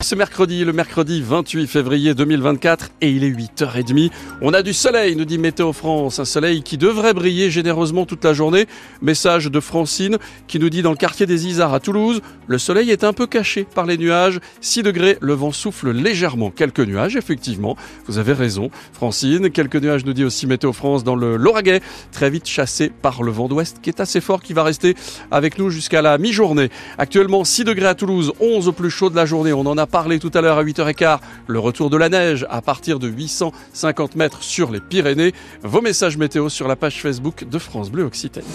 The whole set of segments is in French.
C'est mercredi, le mercredi 28 février 2024 et il est 8h30. On a du soleil, nous dit Météo France, un soleil qui devrait briller généreusement toute la journée. Message de Francine qui nous dit dans le quartier des Isards à Toulouse, le soleil est un peu caché par les nuages. 6 degrés, le vent souffle légèrement. Quelques nuages, effectivement. Vous avez raison, Francine. Quelques nuages, nous dit aussi Météo France dans le Lauragais, très vite chassé par le vent d'ouest qui est assez fort, qui va rester avec nous jusqu'à la mi-journée. Actuellement 6 degrés à Toulouse, 11 au plus chaud de la journée. On en a parlé tout à l'heure à 8h15, le retour de la neige à partir de 850 mètres sur les Pyrénées. Vos messages météo sur la page Facebook de France Bleu Occitanie.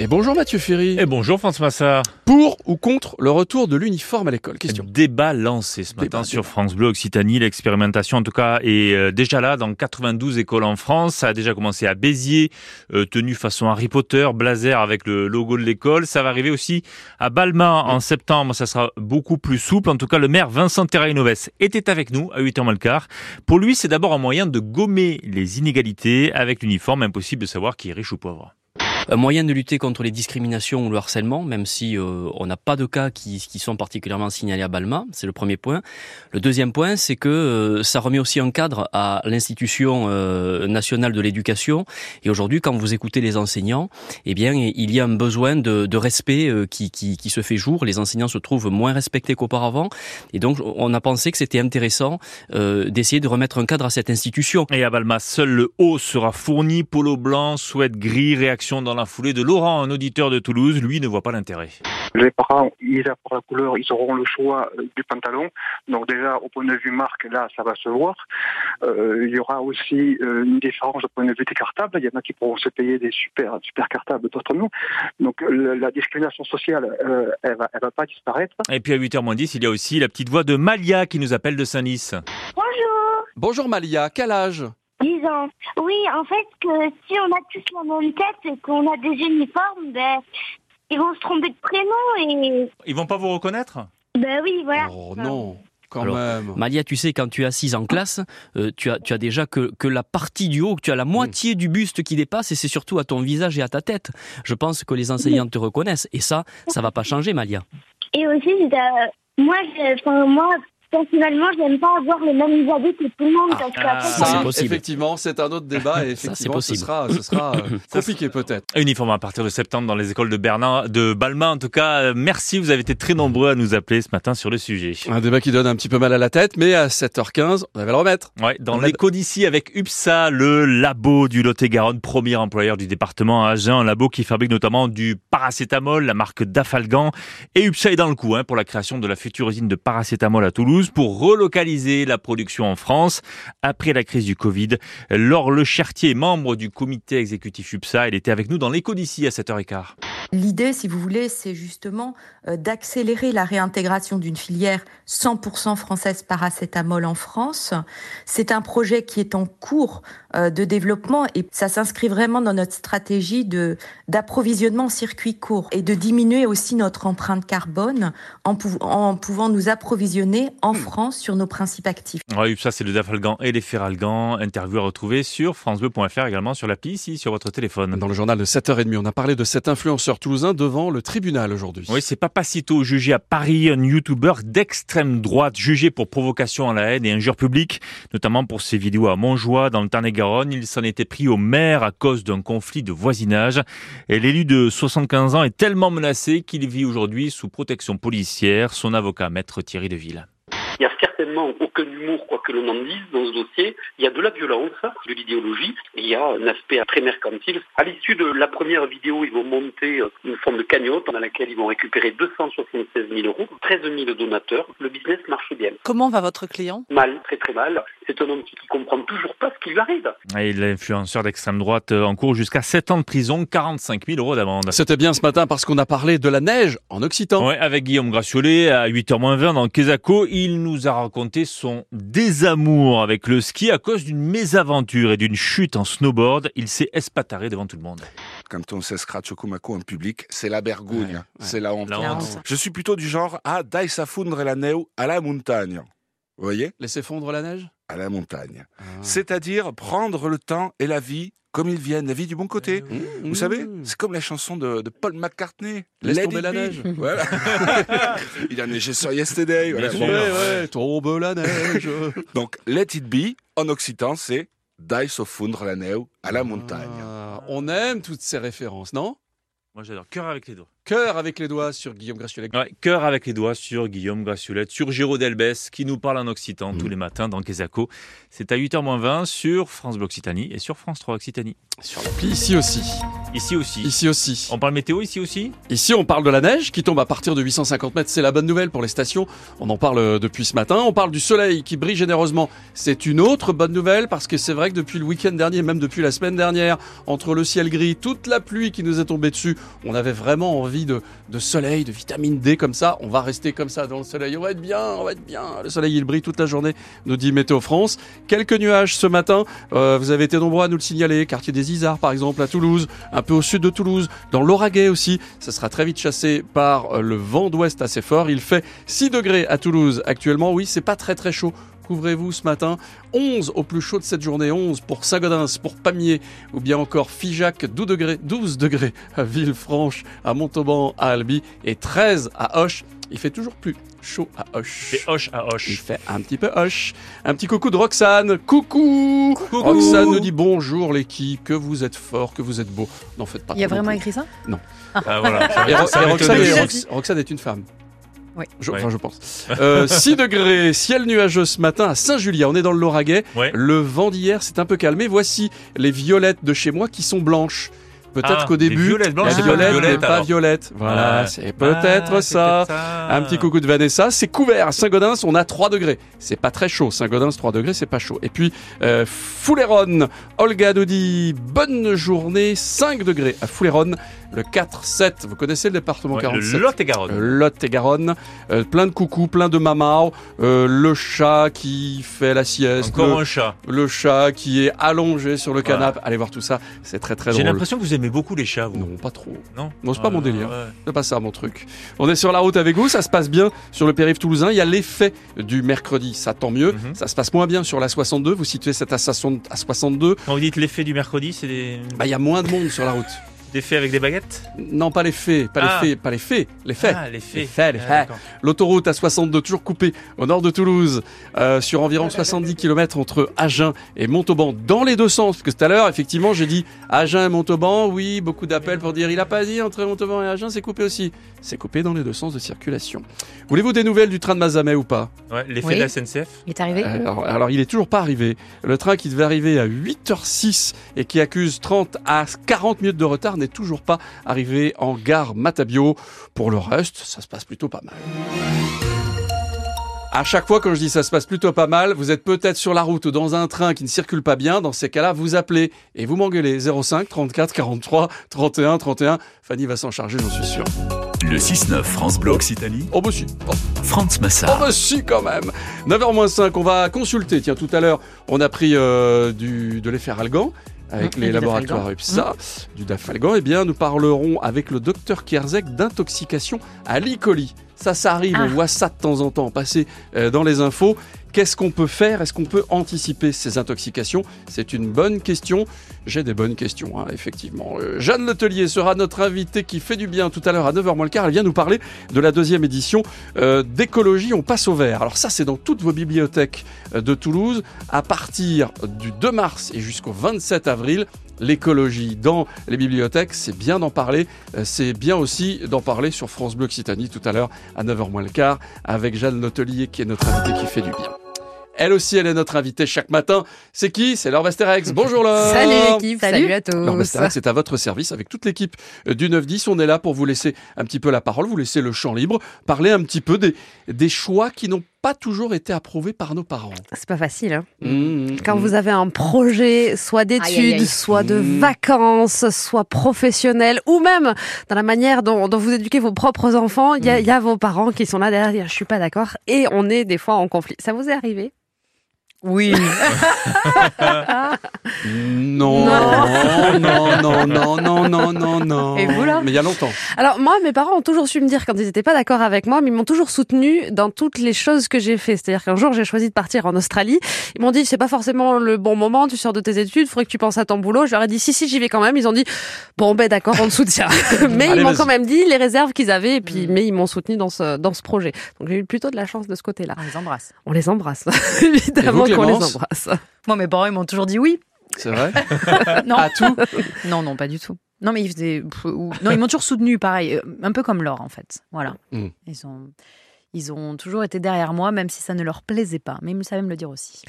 Et bonjour Mathieu Ferry. Et bonjour François Massard. Pour ou contre le retour de l'uniforme à l'école? Question. Débat lancé ce matin Débat, sur débat. France Bleu Occitanie. L'expérimentation en tout cas est euh, déjà là dans 92 écoles en France. Ça a déjà commencé à Béziers, euh, tenue façon Harry Potter, blazer avec le logo de l'école. Ça va arriver aussi à Balma en septembre. Ça sera beaucoup plus souple. En tout cas, le maire Vincent Terrainoves était avec nous à 8h moins le quart. Pour lui, c'est d'abord un moyen de gommer les inégalités. Avec l'uniforme, impossible de savoir qui est riche ou pauvre. Un moyen de lutter contre les discriminations ou le harcèlement, même si euh, on n'a pas de cas qui, qui sont particulièrement signalés à Balma, c'est le premier point. Le deuxième point, c'est que euh, ça remet aussi un cadre à l'institution euh, nationale de l'éducation. Et aujourd'hui, quand vous écoutez les enseignants, eh bien, il y a un besoin de, de respect euh, qui, qui, qui se fait jour. Les enseignants se trouvent moins respectés qu'auparavant, et donc on a pensé que c'était intéressant euh, d'essayer de remettre un cadre à cette institution. Et à Balma, seul le haut sera fourni. Polo blanc, sweat gris, réaction dans la foulée de Laurent, un auditeur de Toulouse. Lui ne voit pas l'intérêt. Les parents, ils apportent la couleur, ils auront le choix euh, du pantalon. Donc déjà, au point de vue marque, là, ça va se voir. Euh, il y aura aussi euh, une différence au point de vue des cartables. Il y en a qui pourront se payer des super, super cartables, d'autres non. Donc le- la discrimination sociale, euh, elle va, elle va pas disparaître. Et puis à 8h10, il y a aussi la petite voix de Malia qui nous appelle de Saint-Nice. Bonjour, Bonjour Malia, quel âge? 10 ans. Oui, en fait, que si on a tous la même tête et qu'on a des uniformes, ben, ils vont se tromper de prénom et... Ils vont pas vous reconnaître? Ben oui, voilà. Oh non, quand Alors, même. Malia, tu sais, quand tu es assise en classe, euh, tu, as, tu as déjà que, que la partie du haut, que tu as la moitié du buste qui dépasse, et c'est surtout à ton visage et à ta tête. Je pense que les enseignants te reconnaissent, et ça, ça va pas changer, Malia. Et aussi, euh, moi, je- enfin, moi, personnellement, j'aime pas avoir les mêmes habits que tout le monde parce ah, qu'après, ça, ça- c'est possible. Effectivement, c'est un autre débat et Ça, effectivement, ce possible. sera, ce sera euh, compliqué peut-être. Uniforme à partir de septembre dans les écoles de Bernard, de Balma. En tout cas, euh, merci, vous avez été très nombreux à nous appeler ce matin sur le sujet. Un débat qui donne un petit peu mal à la tête, mais à 7h15, on va le remettre. Ouais, dans l'écho d'ici avec UPSA, le labo du Lot-et-Garonne, premier employeur du département à Agen, un labo qui fabrique notamment du paracétamol, la marque Dafalgan. Et UPSA est dans le coup hein, pour la création de la future usine de paracétamol à Toulouse pour relocaliser la production en France après la crise du Covid. Laure Le Chartier, membre du comité exécutif UPSA, elle était avec nous dans l'écho d'ici à 7h15. L'idée, si vous voulez, c'est justement euh, d'accélérer la réintégration d'une filière 100% française paracétamol en France. C'est un projet qui est en cours de développement et ça s'inscrit vraiment dans notre stratégie de d'approvisionnement en circuit court et de diminuer aussi notre empreinte carbone en, pou- en pouvant nous approvisionner en France sur nos principes actifs. Ouais, UPSA, c'est le Dafalgan et les Feralgan. Interview à retrouver sur francebleu.fr également sur l'appli ici, sur votre téléphone. Dans le journal de 7h30, on a parlé de cet influenceur toulousain devant le tribunal aujourd'hui. Oui, c'est Papacito, jugé à Paris, un youtubeur d'extrême droite, jugé pour provocation à la haine et injure publique, notamment pour ses vidéos à Montjoie, dans le Tarn-et-Garonne. Il s'en était pris au maire à cause d'un conflit de voisinage. Et l'élu de 75 ans est tellement menacé qu'il vit aujourd'hui sous protection policière. Son avocat, maître Thierry Deville. Certainement aucun humour, quoi que l'on en dise, dans ce dossier. Il y a de la violence, de l'idéologie, et il y a un aspect très mercantile. À l'issue de la première vidéo, ils vont monter euh, une forme de cagnotte dans laquelle ils vont récupérer 276 000 euros, 13 000 donateurs. Le business marche bien. Comment va votre client? Mal, très très mal. C'est un homme qui ne comprend toujours pas ce qui lui arrive. Et l'influenceur d'extrême droite euh, en cours jusqu'à 7 ans de prison, 45 000 euros d'amende. C'était bien ce matin parce qu'on a parlé de la neige en Occitan. Ouais, avec Guillaume Graciolet à 8h20 dans Quesaco, il nous a raconté son désamour avec le ski à cause d'une mésaventure et d'une chute en snowboard. Il s'est espatarré devant tout le monde. quand on s'escratche comme en public, c'est la bergogne, Ouais, ouais. c'est la honte. La La honte. honte. Je suis plutôt du genre à dai s'affondre la neu à la montagne. Vous voyez Laisser fondre la neige À la montagne. Ah. C'est-à-dire prendre le temps et la vie comme ils viennent, la vie du bon côté. Mmh. Vous savez, c'est comme la chanson de, de Paul McCartney. Laisse Let tomber la be. neige. Voilà. Il a neigé sur Yesterday. voilà. Bien Ouais, ouais, tombe la neige. Donc, Let it be, en occitan, c'est Dai so fondre la neu à la montagne. Ah, on aime toutes ces références, non? Moi j'adore. Cœur avec les doigts. Cœur avec les doigts sur Guillaume Graciolet. Ouais, cœur avec les doigts sur Guillaume Graciolette, sur Géraud Delbès, qui nous parle en occitan tous les matins dans Quesaco. C'est à 8h20 sur France Bleu Occitanie et sur France 3 Occitanie. Sur l'appli ici aussi. Ici aussi. Ici aussi. On parle météo ici aussi? Ici, on parle de la neige qui tombe à partir de 850 mètres. C'est la bonne nouvelle pour les stations. On en parle euh, depuis ce matin. On parle du soleil qui brille généreusement. C'est une autre bonne nouvelle parce que c'est vrai que depuis le week-end dernier, même depuis la semaine dernière, entre le ciel gris, toute la pluie qui nous est tombée dessus, on avait vraiment envie de, de soleil, de vitamine D comme ça. On va rester comme ça dans le soleil. On va être bien, on va être bien. Le soleil, il brille toute la journée, nous dit Météo France. Quelques nuages ce matin. Euh, vous avez été nombreux à nous le signaler. Quartier des Isards, par exemple, à Toulouse, un peu au sud de Toulouse, dans l'Auragais aussi. Ça sera très vite chassé par euh, le vent d'ouest assez fort. Il fait 6 degrés à Toulouse actuellement. Oui, c'est pas très très chaud. Couvrez-vous ce matin. 11 au plus chaud de cette journée. 11 pour Saint-Gaudens, pour Pamiers, ou bien encore Figeac, 12 degrés, 12 degrés à Villefranche, à Montauban, à Albi, et 13 à Hoche. Il fait toujours plus chaud à Hoche. C'est hoche à Il hoche. fait un petit peu hoche. Un petit coucou de Roxane. Coucou, Coucou. Roxane nous dit bonjour l'équipe, que vous êtes fort, que vous êtes beau. N'en faites pas Il y a non vraiment plus. écrit ça Ah, voilà. Et, Ro- ça et va Roxane, est, Rox- Roxane est une femme. Oui. Je, Ouais. Je pense. Euh, 6 degrés, ciel nuageux ce matin à Saint-Julien. On est dans le Lauragais. Ouais. Le vent d'hier s'est un peu calmé. Voici les violettes de chez moi qui sont blanches. Peut-être Ah, qu'au début, la violette violette, n'est pas violette. Voilà, c'est peut-être ça. Un petit coucou de Vanessa. C'est couvert Saint-Gaudens, on a 3 degrés. C'est pas très chaud. Saint-Gaudens, 3 degrés, c'est pas chaud. Et puis, euh, Fouléron, Olga nous dit bonne journée, 5 degrés à Fouléron. Le 4-7, vous connaissez le département Ouais, 47 le Lot-et-Garonne. euh, Lot et Garonne, Euh, plein de coucous, plein de mamao, euh, le chat qui fait la sieste, Encore le, un chat. le chat qui est allongé sur le Voilà. canapé. Allez voir tout ça, c'est très très J'ai drôle. l'impression que vous aimez beaucoup les chats, vous. Non, pas trop. Non, Non, c'est pas Ah, mon délire. ouais. C'est pas ça mon truc. On est sur la route avec vous, ça se passe bien sur le périph' toulousain. Il y a l'effet du mercredi, ça tant mieux. Mhm. Ça se passe moins bien sur la 62. Vous situez cette à 60 à 62. Quand vous dites l'effet du mercredi, c'est des... Bah, il y a moins de monde sur la route. Des faits avec des baguettes Non, pas les faits, pas Ah. les faits, pas les faits, les faits. Ah, les faits. Les faits, les Ah. L'autoroute à 62, toujours coupée au nord de Toulouse, euh, sur environ 70 km entre Agen et Montauban, dans les deux sens. Parce que tout à l'heure, effectivement, j'ai dit Agen et Montauban, oui, beaucoup d'appels pour dire il a pas dit entre Montauban et Agen, c'est coupé aussi. C'est coupé dans les deux sens de circulation. Voulez-vous des nouvelles du train de Mazamet ou pas? Ouais, l'effet Oui. de la SNCF Il est arrivé? Alors, alors, il est toujours pas arrivé. Le train qui devait arriver à 8h06 et qui accuse 30 à 40 minutes de retard n'est toujours pas arrivé en gare Matabio. Pour le reste, ça se passe plutôt pas mal. À chaque fois, quand je dis ça se passe plutôt pas mal, vous êtes peut-être sur la route ou dans un train qui ne circule pas bien. Dans ces cas-là, vous appelez et vous m'engueulez 05 34 43 31 31. Fanny va s'en charger, j'en suis sûr. Le 6-9 France Bleu Occitanie, Oh bah si. Oh. Franz Oh Massard. bah si quand même 9h-5, on va consulter. Tiens, tout à l'heure, on a pris euh, du, de l'effet Algan avec Mmh, les laboratoires. UPSA, du Dafalgan. Eh bien, nous parlerons avec le docteur Kierzek d'intoxication à l'E. coli. Ça, ça arrive, Ah. on voit ça de temps en temps passer euh, dans les infos. Qu'est-ce qu'on peut faire? Est-ce qu'on peut anticiper ces intoxications? C'est une bonne question. J'ai des bonnes questions, hein, effectivement. Euh, Jeanne Letelier sera notre invitée qui fait du bien tout à l'heure à 9h moins le quart. Elle vient nous parler de la deuxième édition euh, d'écologie. On passe au vert. Alors ça, c'est dans toutes vos bibliothèques euh, de Toulouse. À partir du 2 mars et jusqu'au 27 avril, l'écologie dans les bibliothèques, c'est bien d'en parler. C'est bien aussi d'en parler sur France Bleu Occitanie tout à l'heure à 9h moins le quart avec Jeanne Letelier qui est notre invitée qui fait du bien. Elle aussi, elle est notre invitée chaque matin. C'est qui? C'est Laure Basterex. Bonjour Laure Salut l'équipe, Salut. salut à tous. Laure est à votre service avec toute l'équipe du 9-10. On est là pour vous laisser un petit peu la parole, vous laisser le champ libre, parler un petit peu des, des choix qui n'ont pas toujours été approuvés par nos parents. C'est pas facile. Hein. Mmh, Quand mmh. vous avez un projet, soit d'études, soit de Mmh. vacances, soit professionnel, ou même dans la manière dont, dont vous éduquez vos propres enfants, il y, Mmh. y a vos parents qui sont là derrière, je suis pas d'accord, et on est des fois en conflit. Ça vous est arrivé? Oui. Non, non, non, non, non, non, non, non. Et vous, là Mais il y a longtemps. Alors moi, mes parents ont toujours su me dire quand ils n'étaient pas d'accord avec moi, mais ils m'ont toujours soutenu dans toutes les choses que j'ai fait. C'est-à-dire qu'un jour, j'ai choisi de partir en Australie. Ils m'ont dit, c'est pas forcément le bon moment, tu sors de tes études, faudrait que tu penses à ton boulot. Je leur ai dit, si, si, j'y vais quand même. Ils ont dit, bon, ben d'accord, on te soutient. mais Allez, ils m'ont quand même dit les réserves qu'ils avaient, et puis, mais ils m'ont soutenu dans ce, dans ce projet. Donc j'ai eu plutôt de la chance de ce côté-là. On les embrasse. On les embrasse. Évidemment qu'on les embrasse. Moi, mes parents, ils m'ont toujours dit oui. C'est vrai Non. À tout Non, non, pas du tout. Non, mais ils faisaient. Non, ils m'ont toujours soutenu, pareil, euh, un peu comme Laure, en fait. Voilà. Mm. Ils ont. Ils ont toujours été derrière moi, même si ça ne leur plaisait pas. Mais ils savaient me le dire aussi.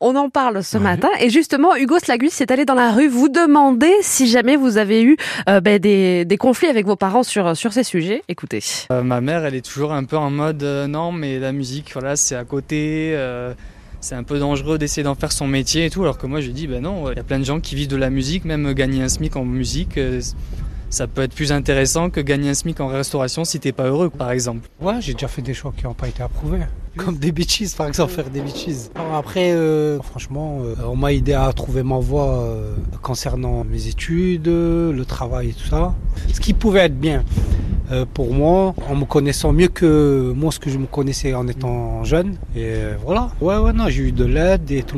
On en parle ce matin. Et justement, Hugo Slagus s'est allé dans la rue vous demander si jamais vous avez eu euh, ben, des, des conflits avec vos parents sur, sur ces sujets. Écoutez. Euh, ma mère, elle est toujours un peu en mode euh, non, mais la musique, voilà, c'est à côté. Euh, c'est un peu dangereux d'essayer d'en faire son métier et tout. Alors que moi, je dis ben non, il y a plein de gens qui vivent de la musique, même gagner un SMIC en musique. euh, ça peut être plus intéressant que gagner un SMIC en restauration si t'es pas heureux, par exemple. Ouais, j'ai déjà fait des choix qui n'ont pas été approuvés. Comme des bitches, par exemple, faire des bitches. Alors Après, euh, franchement, euh, on m'a aidé à trouver ma voie euh, concernant mes études, euh, le travail et tout ça. Ce qui pouvait être bien euh, pour moi, en me connaissant mieux que moi, ce que je me connaissais en étant jeune. Et euh, voilà. Ouais, ouais, non, j'ai eu de l'aide et tout